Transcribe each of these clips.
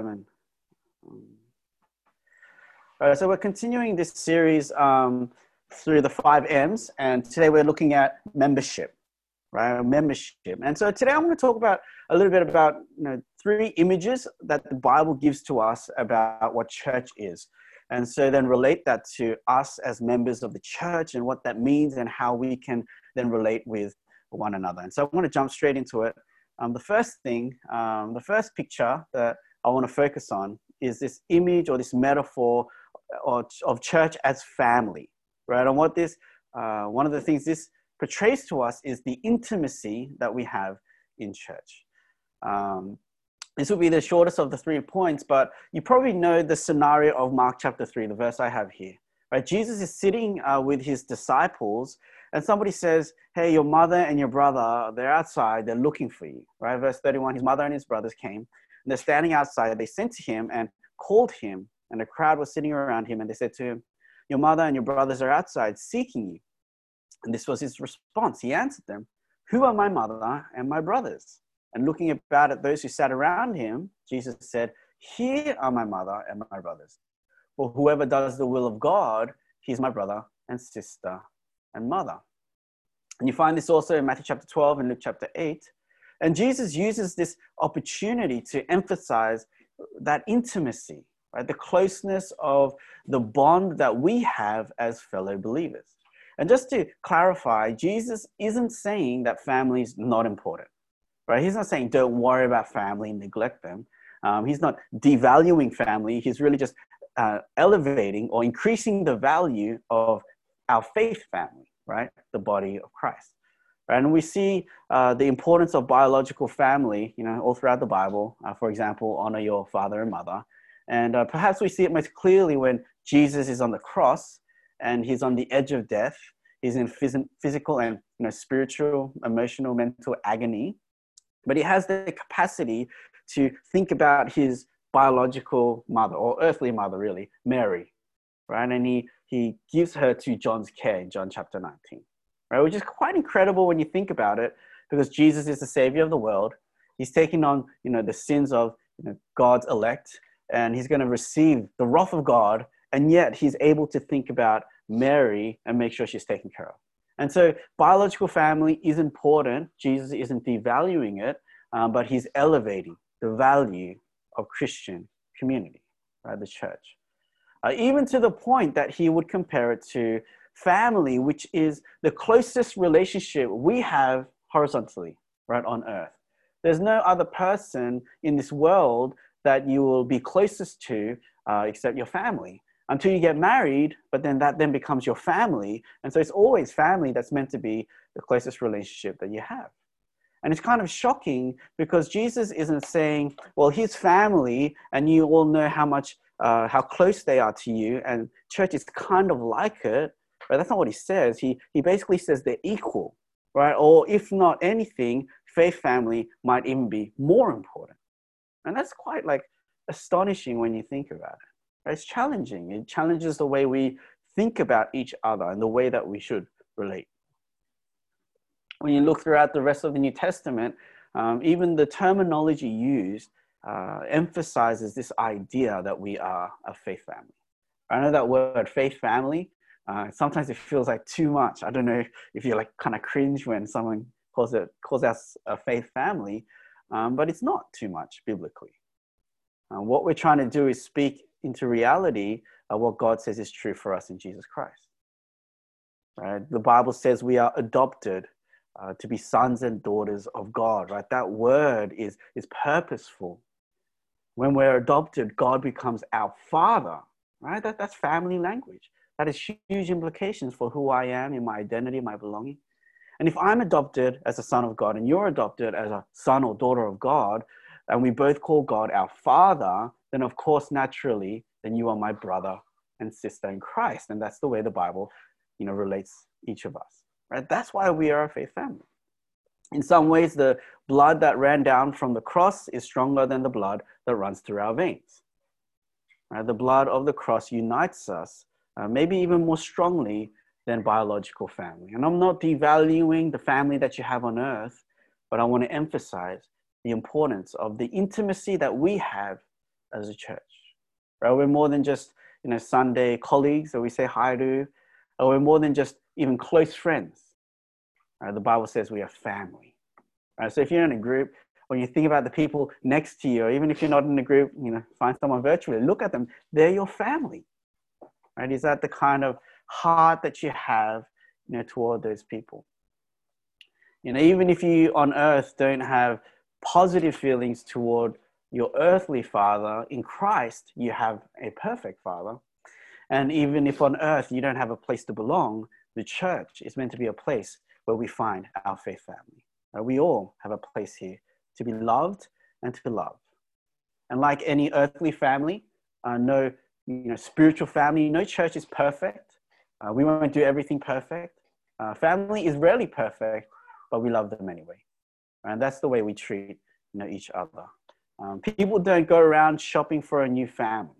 sermon. Um, all right, so we're continuing this series um, through the five M's, and today we're looking at membership, right? Membership. And so today I'm going to talk about a little bit about you know, three images that the Bible gives to us about what church is. And so then relate that to us as members of the church and what that means and how we can then relate with one another. And so I want to jump straight into it. Um, the first thing, um, the first picture that I want to focus on is this image or this metaphor of, of church as family, right? And what this, uh, one of the things this portrays to us is the intimacy that we have in church. Um, this will be the shortest of the three points, but you probably know the scenario of Mark chapter 3, the verse I have here. Right? Jesus is sitting uh, with his disciples, and somebody says, Hey, your mother and your brother, they're outside, they're looking for you. Right? Verse 31 His mother and his brothers came, and they're standing outside. They sent to him and called him, and the crowd was sitting around him, and they said to him, Your mother and your brothers are outside seeking you. And this was his response. He answered them, Who are my mother and my brothers? And looking about at those who sat around him, Jesus said, Here are my mother and my brothers. For whoever does the will of God, he's my brother and sister and mother. And you find this also in Matthew chapter 12 and Luke chapter 8. And Jesus uses this opportunity to emphasize that intimacy, right? The closeness of the bond that we have as fellow believers. And just to clarify, Jesus isn't saying that family is not important right? He's not saying don't worry about family, neglect them. Um, he's not devaluing family. He's really just uh, elevating or increasing the value of our faith family, right? The body of Christ. And we see uh, the importance of biological family, you know, all throughout the Bible. Uh, for example, honor your father and mother. And uh, perhaps we see it most clearly when Jesus is on the cross and he's on the edge of death. He's in phys- physical and you know, spiritual, emotional, mental agony but he has the capacity to think about his biological mother or earthly mother, really, Mary, right? And he, he gives her to John's care in John chapter 19, right? Which is quite incredible when you think about it because Jesus is the savior of the world. He's taking on, you know, the sins of you know, God's elect and he's going to receive the wrath of God. And yet he's able to think about Mary and make sure she's taken care of. And so biological family is important. Jesus isn't devaluing it, um, but he's elevating the value of Christian community, right? The church. Uh, even to the point that he would compare it to family, which is the closest relationship we have horizontally, right, on earth. There's no other person in this world that you will be closest to uh, except your family until you get married, but then that then becomes your family. And so it's always family that's meant to be the closest relationship that you have. And it's kind of shocking because Jesus isn't saying, well, his family, and you all know how much, uh, how close they are to you, and church is kind of like it. But that's not what he says. He, he basically says they're equal, right? Or if not anything, faith family might even be more important. And that's quite like astonishing when you think about it. It's challenging. It challenges the way we think about each other and the way that we should relate. When you look throughout the rest of the New Testament, um, even the terminology used uh, emphasizes this idea that we are a faith family. I know that word faith family. Uh, sometimes it feels like too much. I don't know if you're like kind of cringe when someone calls it calls us a faith family, um, but it's not too much biblically. Uh, what we're trying to do is speak into reality uh, what God says is true for us in Jesus Christ. Right? The Bible says we are adopted uh, to be sons and daughters of God. Right? That word is is purposeful. When we're adopted, God becomes our Father. Right? That, that's family language. That has huge implications for who I am in my identity, my belonging. And if I'm adopted as a son of God and you're adopted as a son or daughter of God, and we both call God our Father, then of course, naturally, then you are my brother and sister in Christ. And that's the way the Bible, you know, relates each of us. Right? That's why we are a faith family. In some ways, the blood that ran down from the cross is stronger than the blood that runs through our veins. Right? The blood of the cross unites us, uh, maybe even more strongly than biological family. And I'm not devaluing the family that you have on earth, but I want to emphasize the importance of the intimacy that we have as a church. Right? We're more than just you know Sunday colleagues that we say hi to, or we're more than just even close friends. Right? The Bible says we are family. Right? So if you're in a group, when you think about the people next to you, or even if you're not in a group, you know, find someone virtually, look at them. They're your family. Right? Is that the kind of heart that you have, you know, toward those people? You know, even if you on earth don't have positive feelings toward your earthly father, in Christ, you have a perfect father. And even if on earth you don't have a place to belong, the church is meant to be a place where we find our faith family. Uh, we all have a place here to be loved and to love. And like any earthly family, uh, no you know, spiritual family, no church is perfect. Uh, we won't do everything perfect. Uh, family is rarely perfect, but we love them anyway. And that's the way we treat you know, each other. Um, people don't go around shopping for a new family.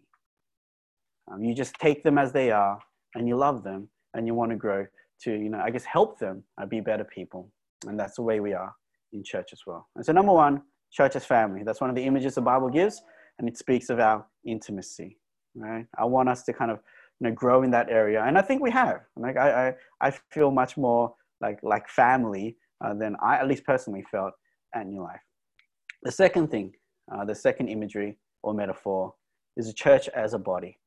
Um, you just take them as they are and you love them and you want to grow to, you know, I guess help them uh, be better people. And that's the way we are in church as well. And so, number one, church as family. That's one of the images the Bible gives, and it speaks of our intimacy. Right? I want us to kind of you know grow in that area, and I think we have. Like I, I, I feel much more like like family uh, than I at least personally felt at New Life. The second thing, uh, the second imagery or metaphor, is a church as a body.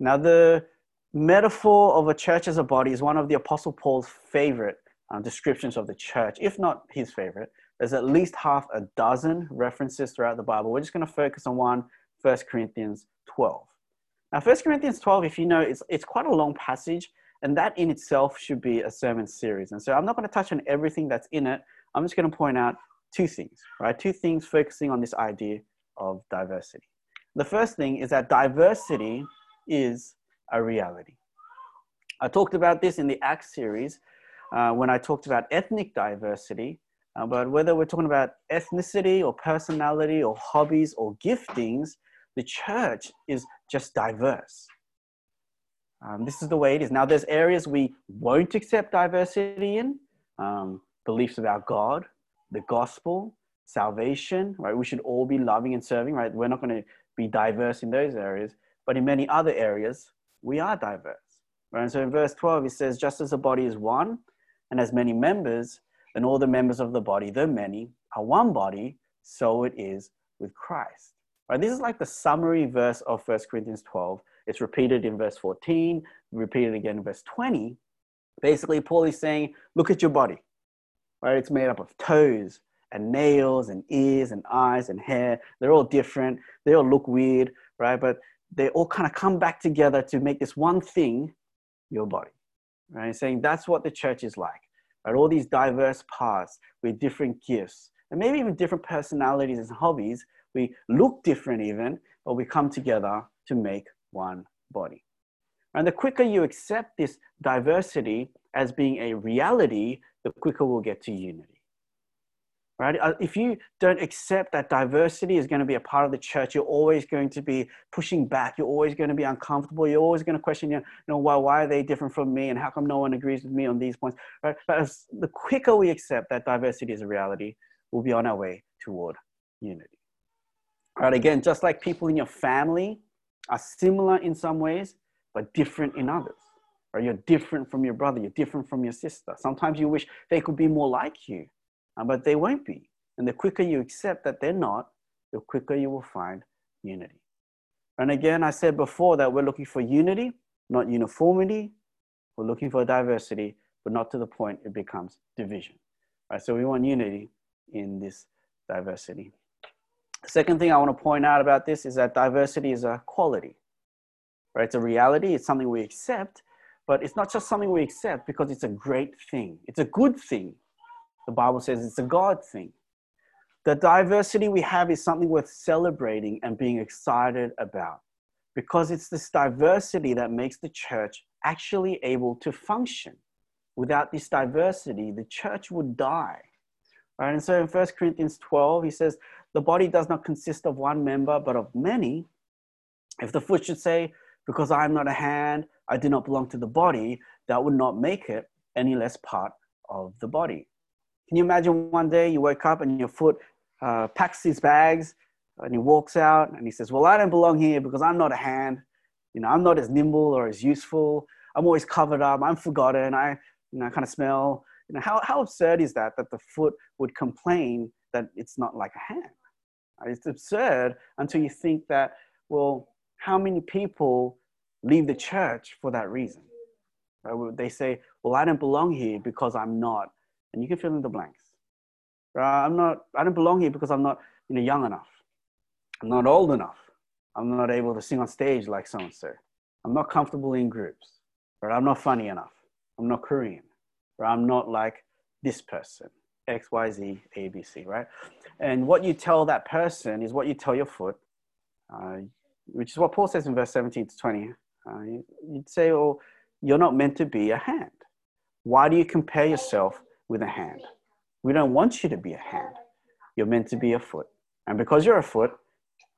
Now, the metaphor of a church as a body is one of the Apostle Paul's favorite um, descriptions of the church, if not his favorite. There's at least half a dozen references throughout the Bible. We're just going to focus on one, 1 Corinthians 12. Now, 1 Corinthians 12, if you know, it's, it's quite a long passage, and that in itself should be a sermon series. And so I'm not going to touch on everything that's in it. I'm just going to point out two things, right? Two things focusing on this idea of diversity. The first thing is that diversity is a reality. I talked about this in the Acts series uh, when I talked about ethnic diversity, uh, but whether we're talking about ethnicity or personality or hobbies or giftings, the church is just diverse. Um, this is the way it is. Now, there's areas we won't accept diversity in um, beliefs about God, the gospel, salvation, right? We should all be loving and serving, right? We're not going to be diverse in those areas, but in many other areas, we are diverse, right? And so in verse 12, it says, just as the body is one and has many members, and all the members of the body, though many, are one body, so it is with Christ. Right? This is like the summary verse of 1 Corinthians 12. It's repeated in verse 14, repeated again in verse 20. Basically, Paul is saying, look at your body. Right? It's made up of toes and nails and ears and eyes and hair. They're all different. They all look weird, right? But they all kind of come back together to make this one thing, your body. Right? Saying that's what the church is like. Right? All these diverse parts with different gifts and maybe even different personalities and hobbies. We look different even, but we come together to make one body. And the quicker you accept this diversity as being a reality, the quicker we'll get to unity right? Uh, if you don't accept that diversity is going to be a part of the church, you're always going to be pushing back. You're always going to be uncomfortable. You're always going to question, you know, why, why are they different from me? And how come no one agrees with me on these points, right? But as the quicker we accept that diversity is a reality, we'll be on our way toward unity. Right, again, just like people in your family are similar in some ways, but different in others. Right? You're different from your brother, you're different from your sister. Sometimes you wish they could be more like you uh, but they won't be. And the quicker you accept that they're not, the quicker you will find unity. And again, I said before that we're looking for unity, not uniformity. We're looking for diversity, but not to the point it becomes division. Right? So we want unity in this diversity. Second thing I want to point out about this is that diversity is a quality. Right? It's a reality, it's something we accept, but it's not just something we accept because it's a great thing. It's a good thing. The Bible says it's a God thing. The diversity we have is something worth celebrating and being excited about because it's this diversity that makes the church actually able to function. Without this diversity, the church would die. Right? And so in 1 Corinthians 12, he says, The body does not consist of one member, but of many. If the foot should say, Because I am not a hand, I do not belong to the body, that would not make it any less part of the body. Can you imagine one day you wake up and your foot uh, packs these bags And he walks out and he says, Well, I don't belong here because I'm not a hand. You know, I'm not as nimble or as useful. I'm always covered up. I'm forgotten. I, you know, I kind of smell. You know, how, how absurd is that that the foot would complain that it's not like a hand? It's absurd until you think that, well, how many people leave the church for that reason? Right? They say, well, I don't belong here because I'm not. And you can fill in the blanks. Right? I'm not, I don't belong here because I'm not you know, young enough. I'm not old enough. I'm not able to sing on stage like so and so. I'm not comfortable in groups. Right? I'm not funny enough. I'm not Korean. Right? I'm not like this person. X, Y, Z, A, B, C, right? And what you tell that person is what you tell your foot, uh, which is what Paul says in verse 17 to 20. Uh, you'd say, oh, you're not meant to be a hand. Why do you compare yourself with a hand? We don't want you to be a hand. You're meant to be a foot. And because you're a foot,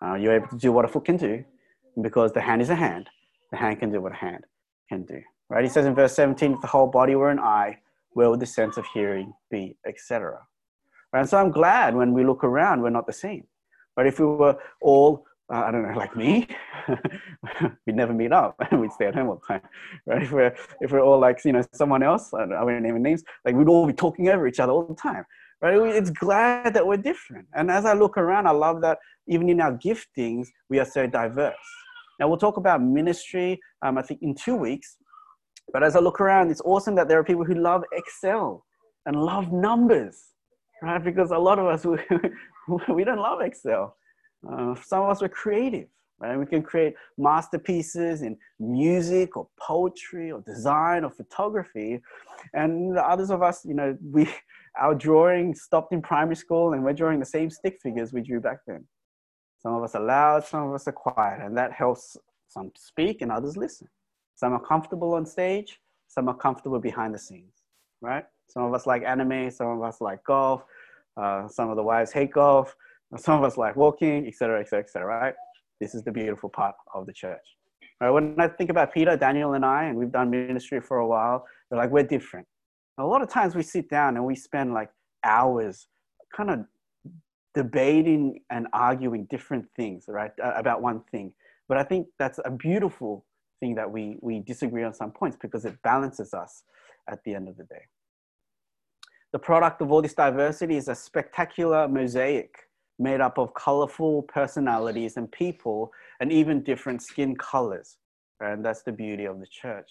uh, you're able to do what a foot can do. And because the hand is a hand, the hand can do what a hand can do. Right? He says in verse 17, if the whole body were an eye, where would the sense of hearing be, etc. And so I'm glad when we look around, we're not the same. But if we were all, uh, I don't know, like me, we'd never meet up. And we'd stay at home all the time, right? If we're if we're all like you know someone else, I, I won't name names, like we'd all be talking over each other all the time, right? It's glad that we're different. And as I look around, I love that even in our giftings, we are so diverse. Now we'll talk about ministry. Um, I think in two weeks. But as I look around, it's awesome that there are people who love Excel and love numbers, right? Because a lot of us, we, we don't love Excel. Uh, some of us are creative, right? We can create masterpieces in music or poetry or design or photography. And the others of us, you know, we, our drawing stopped in primary school and we're drawing the same stick figures we drew back then. Some of us are loud, some of us are quiet, and that helps some speak and others listen. Some are comfortable on stage, some are comfortable behind the scenes, right? Some of us like anime, some of us like golf, uh, some of the wives hate golf, some of us like walking, etc., etc., etc. right? This is the beautiful part of the church. Right? When I think about Peter, Daniel, and I, and we've done ministry for a while, we're like, we're different. A lot of times we sit down and we spend like hours kind of debating and arguing different things, right, about one thing. But I think that's a beautiful thing that we, we disagree on some points because it balances us at the end of the day. The product of all this diversity is a spectacular mosaic made up of colorful personalities and people and even different skin colors. And that's the beauty of the church.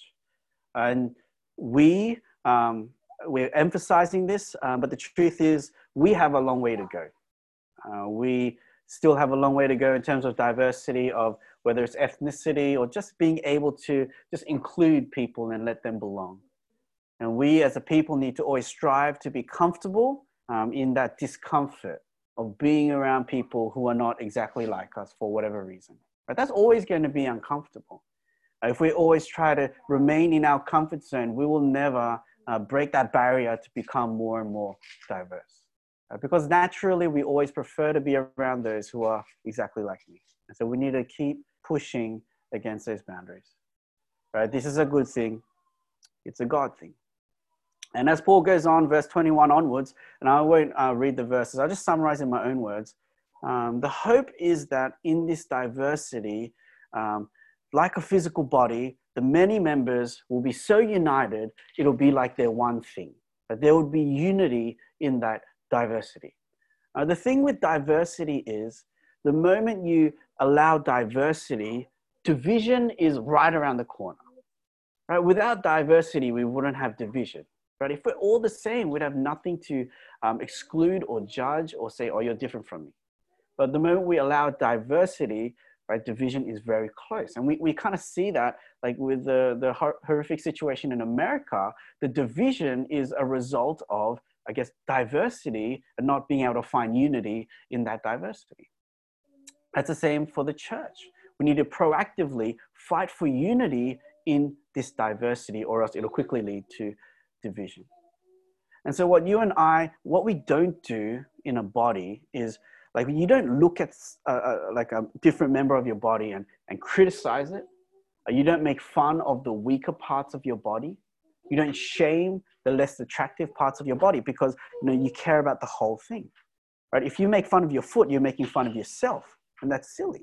And we, um, we're emphasizing this, um, but the truth is we have a long way to go. Uh, we still have a long way to go in terms of diversity of whether it's ethnicity or just being able to just include people and let them belong. And we as a people need to always strive to be comfortable um, in that discomfort of being around people who are not exactly like us for whatever reason. But that's always going to be uncomfortable. If we always try to remain in our comfort zone, we will never uh, break that barrier to become more and more diverse. Uh, because naturally, we always prefer to be around those who are exactly like me. And so we need to keep pushing against those boundaries. Right? This is a good thing. It's a God thing. And as Paul goes on, verse 21 onwards, and I won't uh, read the verses, I'll just summarize in my own words. Um, the hope is that in this diversity, um, like a physical body, the many members will be so united, it'll be like they're one thing. That there would be unity in that diversity. Uh, the thing with diversity is the moment you allow diversity, division is right around the corner. Right? Without diversity, we wouldn't have division. Right? If we're all the same, we'd have nothing to um, exclude or judge or say, oh, you're different from me. But the moment we allow diversity, right, division is very close. And we, we kind of see that like with the, the horrific situation in America, the division is a result of, I guess, diversity and not being able to find unity in that diversity. That's the same for the church. We need to proactively fight for unity in this diversity, or else it'll quickly lead to division. And so, what you and I, what we don't do in a body is like you don't look at uh, uh, like a different member of your body and, and criticize it. You don't make fun of the weaker parts of your body. You don't shame the less attractive parts of your body because you know you care about the whole thing. right? If you make fun of your foot, you're making fun of yourself, and that's silly.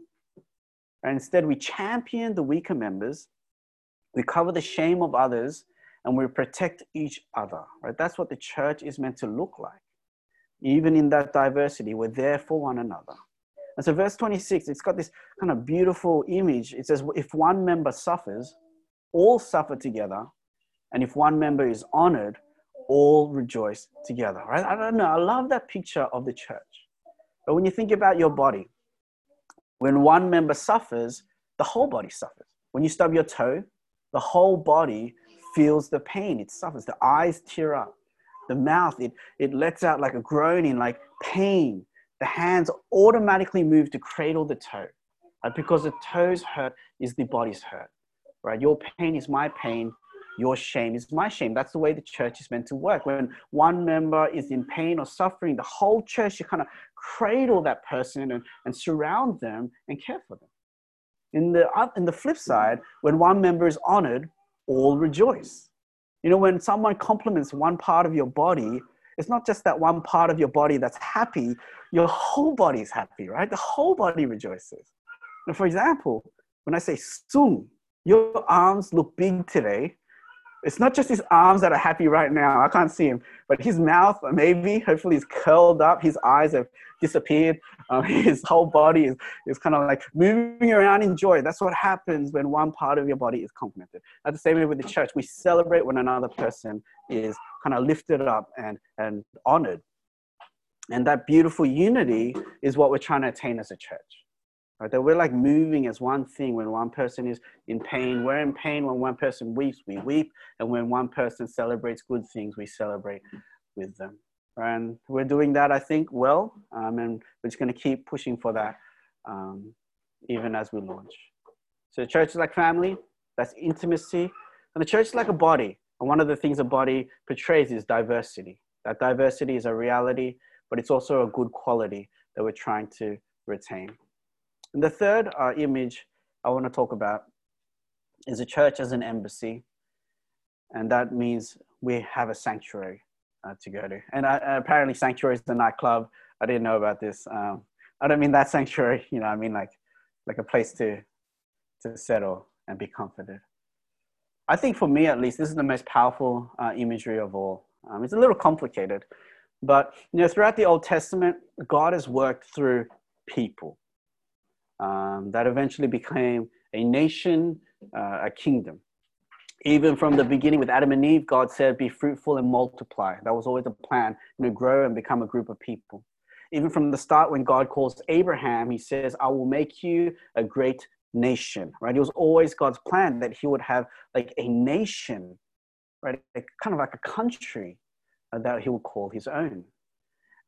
And instead, we champion the weaker members, we cover the shame of others, and we protect each other, right? That's what the church is meant to look like. Even in that diversity, we're there for one another. And so, verse 26, it's got this kind of beautiful image. It says, If one member suffers, all suffer together. And if one member is honored, all rejoice together, right? I don't know. I love that picture of the church. But when you think about your body, when one member suffers, the whole body suffers. When you stub your toe, the whole body feels the pain. It suffers. The eyes tear up. The mouth, it, it lets out like a groaning, like pain. The hands automatically move to cradle the toe. Right? Because the toes hurt is the body's hurt. Right? Your pain is my pain. Your shame is my shame. That's the way the church is meant to work. When one member is in pain or suffering, the whole church, you kind of cradle that person and, and surround them and care for them. In the, in the flip side, when one member is honored, all rejoice. You know, when someone compliments one part of your body, it's not just that one part of your body that's happy, your whole body is happy, right? The whole body rejoices. And for example, when I say Sung, your arms look big today, it's not just his arms that are happy right now. I can't see him, but his mouth, maybe, hopefully, is curled up. His eyes have disappeared. Um, his whole body is, is kind of like moving around in joy. That's what happens when one part of your body is complimented. At the same way with the church, we celebrate when another person is kind of lifted up and, and honored. And that beautiful unity is what we're trying to attain as a church. Right? That we're like moving as one thing. When one person is in pain, we're in pain. When one person weeps, we weep. And when one person celebrates good things, we celebrate with them. And we're doing that, I think, well. Um, and we're just going to keep pushing for that um, even as we launch. So, the church is like family, that's intimacy. And the church is like a body. And one of the things a body portrays is diversity. That diversity is a reality, but it's also a good quality that we're trying to retain. And the third uh, image I want to talk about is a church as an embassy. And that means we have a sanctuary uh, to go to. And uh, apparently, sanctuary is the nightclub. I didn't know about this. Um, I don't mean that sanctuary, you know, I mean like, like a place to, to settle and be comforted. I think for me, at least, this is the most powerful uh, imagery of all. Um, it's a little complicated, but you know, throughout the Old Testament, God has worked through people um, that eventually became a nation, uh, a kingdom. Even from the beginning with Adam and Eve, God said, Be fruitful and multiply. That was always the plan, you know, grow and become a group of people. Even from the start, when God calls Abraham, he says, I will make you a great nation, right? It was always God's plan that he would have like a nation, right? Kind of like a country uh, that he would call his own.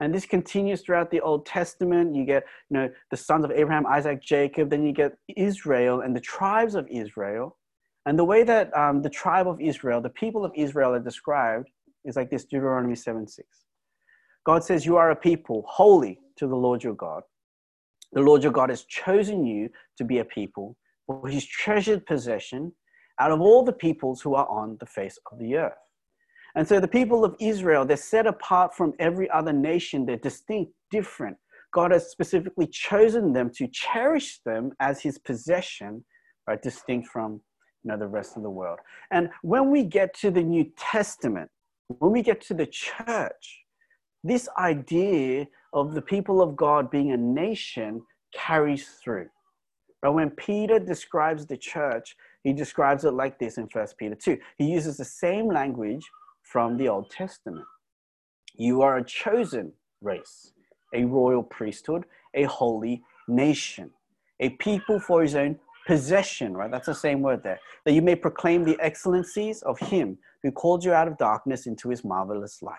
And this continues throughout the Old Testament. You get, you know, the sons of Abraham, Isaac, Jacob. Then you get Israel and the tribes of Israel. And the way that um, the tribe of Israel, the people of Israel are described is like this Deuteronomy 7 6. God says, You are a people holy to the Lord your God. The Lord your God has chosen you to be a people for his treasured possession out of all the peoples who are on the face of the earth. And so the people of Israel, they're set apart from every other nation. They're distinct, different. God has specifically chosen them to cherish them as his possession, right, distinct from you know, the rest of the world. And when we get to the New Testament, when we get to the church, this idea of the people of God being a nation carries through. But when Peter describes the church, he describes it like this in First Peter 2. He uses the same language from the Old Testament. You are a chosen race, a royal priesthood, a holy nation, a people for his own possession, right? That's the same word there. That you may proclaim the excellencies of him who called you out of darkness into his marvelous light.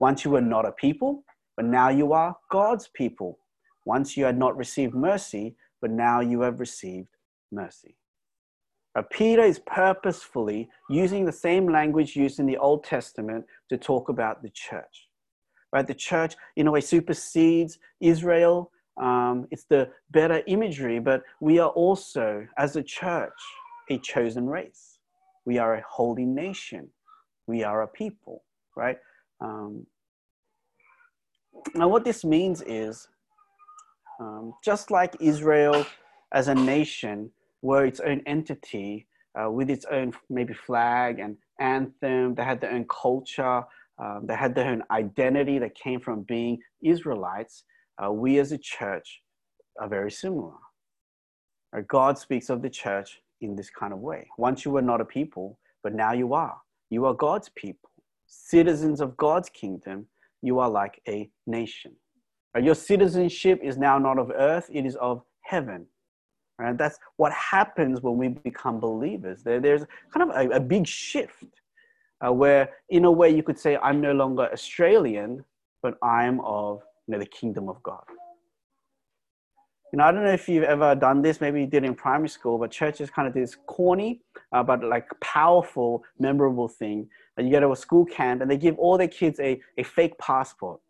Once you were not a people, but now you are God's people. Once you had not received mercy, but now you have received mercy. But Peter is purposefully using the same language used in the Old Testament to talk about the church. Right? The church, in a way, supersedes Israel. Um, it's the better imagery, but we are also, as a church, a chosen race. We are a holy nation. We are a people, right? Um, now, what this means is um, just like Israel as a nation were its own entity uh, with its own maybe flag and anthem, they had their own culture, um, they had their own identity that came from being Israelites. Uh, we as a church are very similar. Uh, God speaks of the church in this kind of way. Once you were not a people, but now you are. You are God's people, citizens of God's kingdom. You are like a nation. Uh, your citizenship is now not of earth, it is of heaven. Right? That's what happens when we become believers. There, there's kind of a, a big shift uh, where, in a way, you could say, I'm no longer Australian, but I'm of you know, the kingdom of God. You know, I don't know if you've ever done this. Maybe you did in primary school, but churches kind of this corny, uh, but like powerful, memorable thing. And you go to a school camp and they give all their kids a, a fake passport.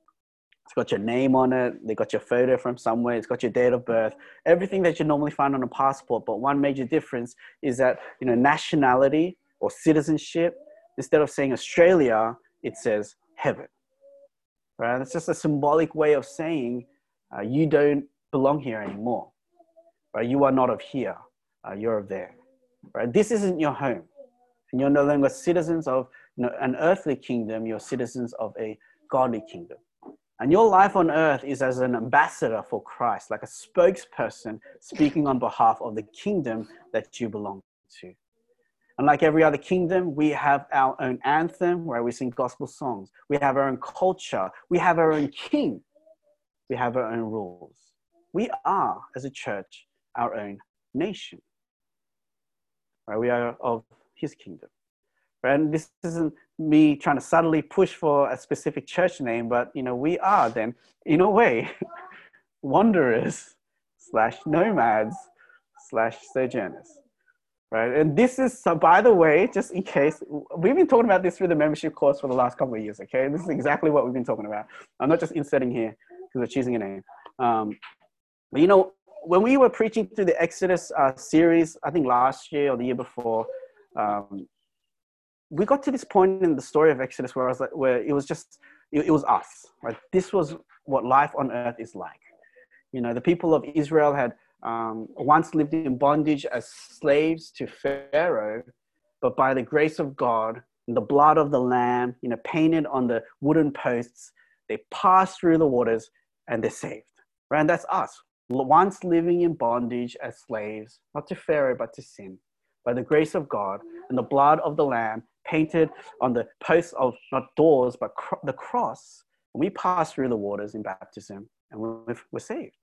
It's got your name on it. They got your photo from somewhere. It's got your date of birth. Everything that you normally find on a passport. But one major difference is that you know nationality or citizenship. Instead of saying Australia, it says heaven. Right? It's just a symbolic way of saying uh, you don't belong here anymore. Right? You are not of here. Uh, you're of there. Right? This isn't your home, and you're no longer citizens of you know, an earthly kingdom. You're citizens of a godly kingdom. And your life on earth is as an ambassador for Christ, like a spokesperson speaking on behalf of the kingdom that you belong to. And like every other kingdom, we have our own anthem where we sing gospel songs. We have our own culture. We have our own king. We have our own rules. We are, as a church, our own nation. Right? We are of his kingdom. And this isn't me trying to subtly push for a specific church name, but you know, we are then, in a way, wanderers slash nomads slash sojourners. Right? And this is, so by the way, just in case, we've been talking about this through the membership course for the last couple of years, okay? This is exactly what we've been talking about. I'm not just inserting here because we're choosing a name. Um, but you know, when we were preaching through the Exodus uh, series, I think last year or the year before, um, we got to this point in the story of Exodus where I was like, where it was just, it, it was us, right? This was what life on earth is like. You know, the people of Israel had um, once lived in bondage as slaves to Pharaoh, but by the grace of God the blood of the Lamb, you know, painted on the wooden posts, they passed through the waters and they're saved. Right? And that's us. Once living in bondage as slaves, not to Pharaoh, but to sin. By the grace of God and the blood of the Lamb, painted on the posts of not doors, but the cross. we pass through the waters in baptism and we're, we're saved.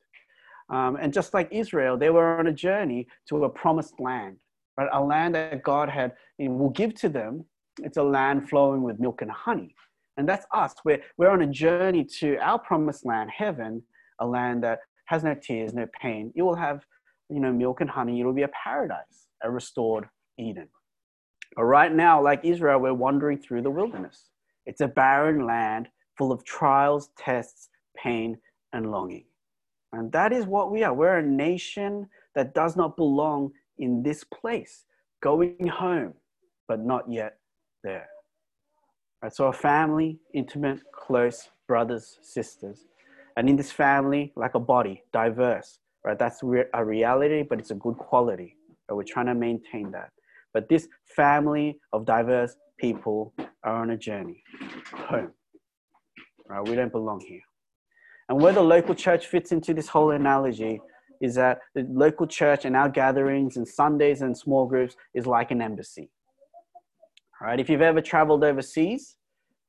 Um, and just like Israel, they were on a journey to a promised land, right? A land that God had will give to them. It's a land flowing with milk and honey. And that's us. We're, we're on a journey to our promised land, heaven, a land that has no tears, no pain. It will have, you know, milk and honey. It will be a paradise, a restored Eden. But right now, like Israel, we're wandering through the wilderness. It's a barren land full of trials, tests, pain, and longing. And that is what we are. We're a nation that does not belong in this place, going home, but not yet there. Right, so a family, intimate, close brothers, sisters. And in this family, like a body, diverse, right? That's a reality, but it's a good quality. And we're trying to maintain that. But this family of diverse people are on a journey home. Right? We don't belong here. And where the local church fits into this whole analogy is that the local church and our gatherings and Sundays and small groups is like an embassy. All right, if you've ever traveled overseas,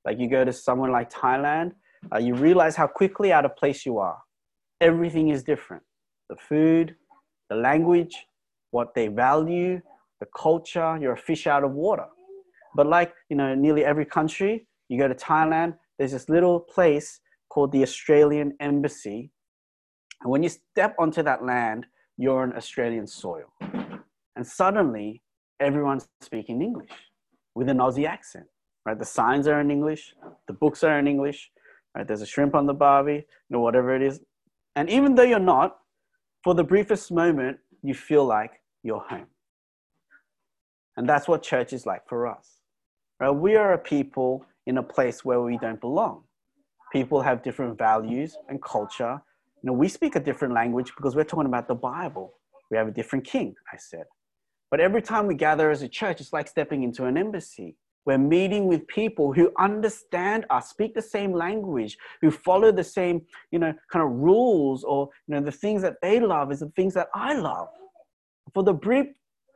like you go to somewhere like Thailand, uh, you realize how quickly out of place you are. Everything is different. The food, the language, what they value, the culture, you're a fish out of water. But like, you know, nearly every country, you go to Thailand, there's this little place called the Australian Embassy. And when you step onto that land, you're on Australian soil. And suddenly, everyone's speaking English with an Aussie accent, right? The signs are in English, the books are in English, right? There's a shrimp on the barbie, you know, whatever it is. And even though you're not, for the briefest moment, you feel like you're home. And that's what church is like for us. Right? We are a people in a place where we don't belong. People have different values and culture. You know, we speak a different language because we're talking about the Bible. We have a different king, I said. But every time we gather as a church, it's like stepping into an embassy. We're meeting with people who understand us, speak the same language, who follow the same, you know, kind of rules or, you know, the things that they love is the things that I love. For the brief,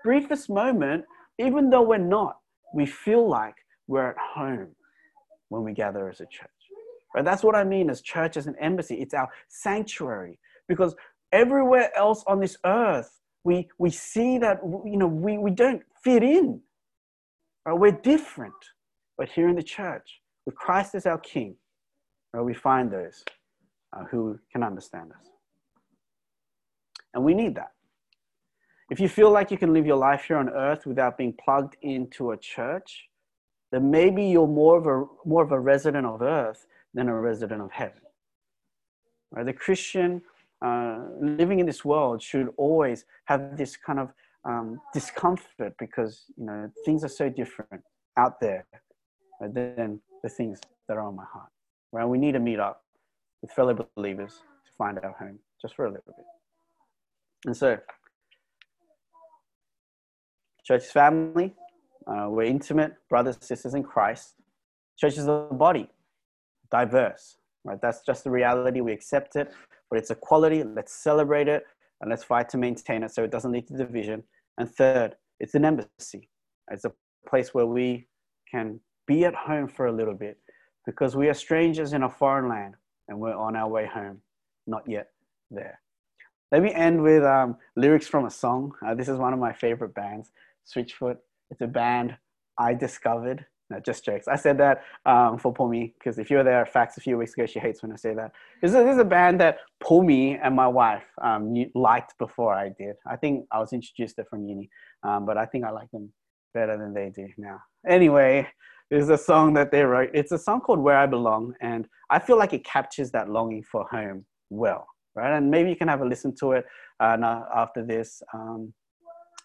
briefest moment, even though we're not, we feel like we're at home when we gather as a church. Right? That's what I mean as church as an embassy. It's our sanctuary because everywhere else on this earth, we, we see that, you know, we, we don't fit in Right? We're different. But here in the church, with Christ as our King, right, we find those uh, who can understand us. And we need that. If you feel like you can live your life here on earth without being plugged into a church, then maybe you're more of a, more of a resident of earth than a resident of heaven. Right? The Christian uh, living in this world should always have this kind of um, discomfort because you know things are so different out there than the things that are on my heart. Right? We need to meet up with fellow believers to find our home, just for a little bit. And so, church is family, uh, we're intimate brothers, sisters in Christ. Church is a body, diverse. Right? That's just the reality. We accept it, but it's a quality. Let's celebrate it and let's fight to maintain it so it doesn't lead to division and third, it's an embassy. It's a place where we can be at home for a little bit because we are strangers in a foreign land and we're on our way home, not yet there. Let me end with um, lyrics from a song. Uh, this is one of my favorite bands, Switchfoot. It's a band I discovered no, just jokes. I said that um, for Pumi because if you were there Facts a few weeks ago, she hates when I say that. This is, this is a band that Pumi and my wife um, liked before I did. I think I was introduced to from uni, um, but I think I like them better than they do now. Anyway, there's a song that they wrote. It's a song called Where I Belong, and I feel like it captures that longing for home well, right? And maybe you can have a listen to it uh, after this. Um,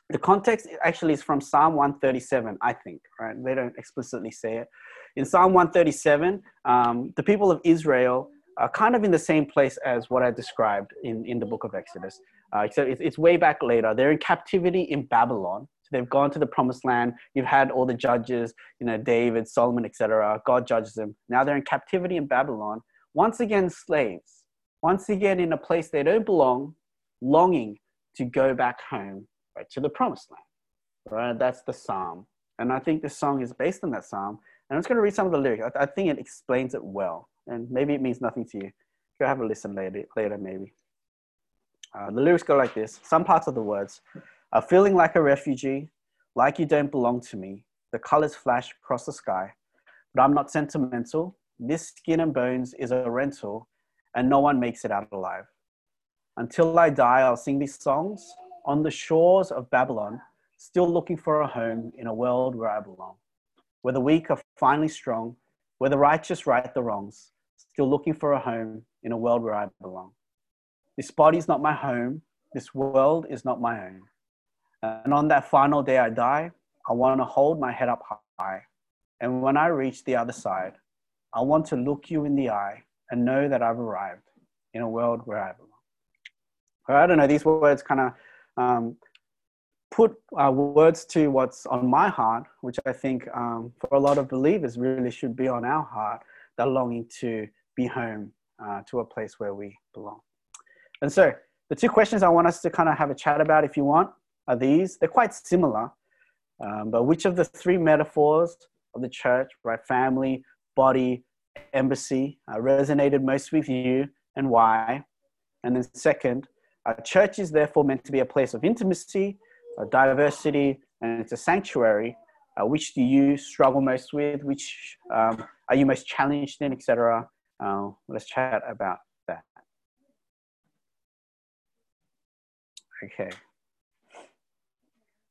the context actually is from Psalm 137, I think, right? They don't explicitly say it. In Psalm 137, um, the people of Israel are kind of in the same place as what I described in, in the book of Exodus. Uh, so it's, it's way back later. They're in captivity in Babylon. So they've gone to the promised land. You've had all the judges, you know, David, Solomon, etc. God judges them. Now they're in captivity in Babylon. Once again, slaves. Once again, in a place they don't belong, longing to go back home right to the promised land. Right? That's the psalm. And I think this song is based on that psalm. And I'm just going to read some of the lyrics. I, I think it explains it well. And maybe it means nothing to you. Go have a listen later, later maybe. Uh, the lyrics go like this some parts of the words are feeling like a refugee, like you don't belong to me. The colors flash across the sky, but I'm not sentimental. This skin and bones is a rental, and no one makes it out alive. Until I die, I'll sing these songs on the shores of Babylon, still looking for a home in a world where I belong, where the weak are finally strong, where the righteous right the wrongs, still looking for a home in a world where I belong. This body is not my home, this world is not my own. And on that final day I die, I want to hold my head up high. And when I reach the other side, I want to look you in the eye and know that I've arrived in a world where I belong. I don't know, these words kind of um, put uh, words to what's on my heart, which I think um, for a lot of believers really should be on our heart, the longing to be home uh, to a place where we belong. And so the two questions I want us to kind of have a chat about, if you want, are these. They're quite similar, um, but which of the three metaphors of the church, right, family, body, embassy, uh, resonated most with you and why? And then second, a church is therefore meant to be a place of intimacy, diversity, and it's a sanctuary. Uh, which do you struggle most with? Which um, are you most challenged in, etc.? Uh, let's chat about that. Okay.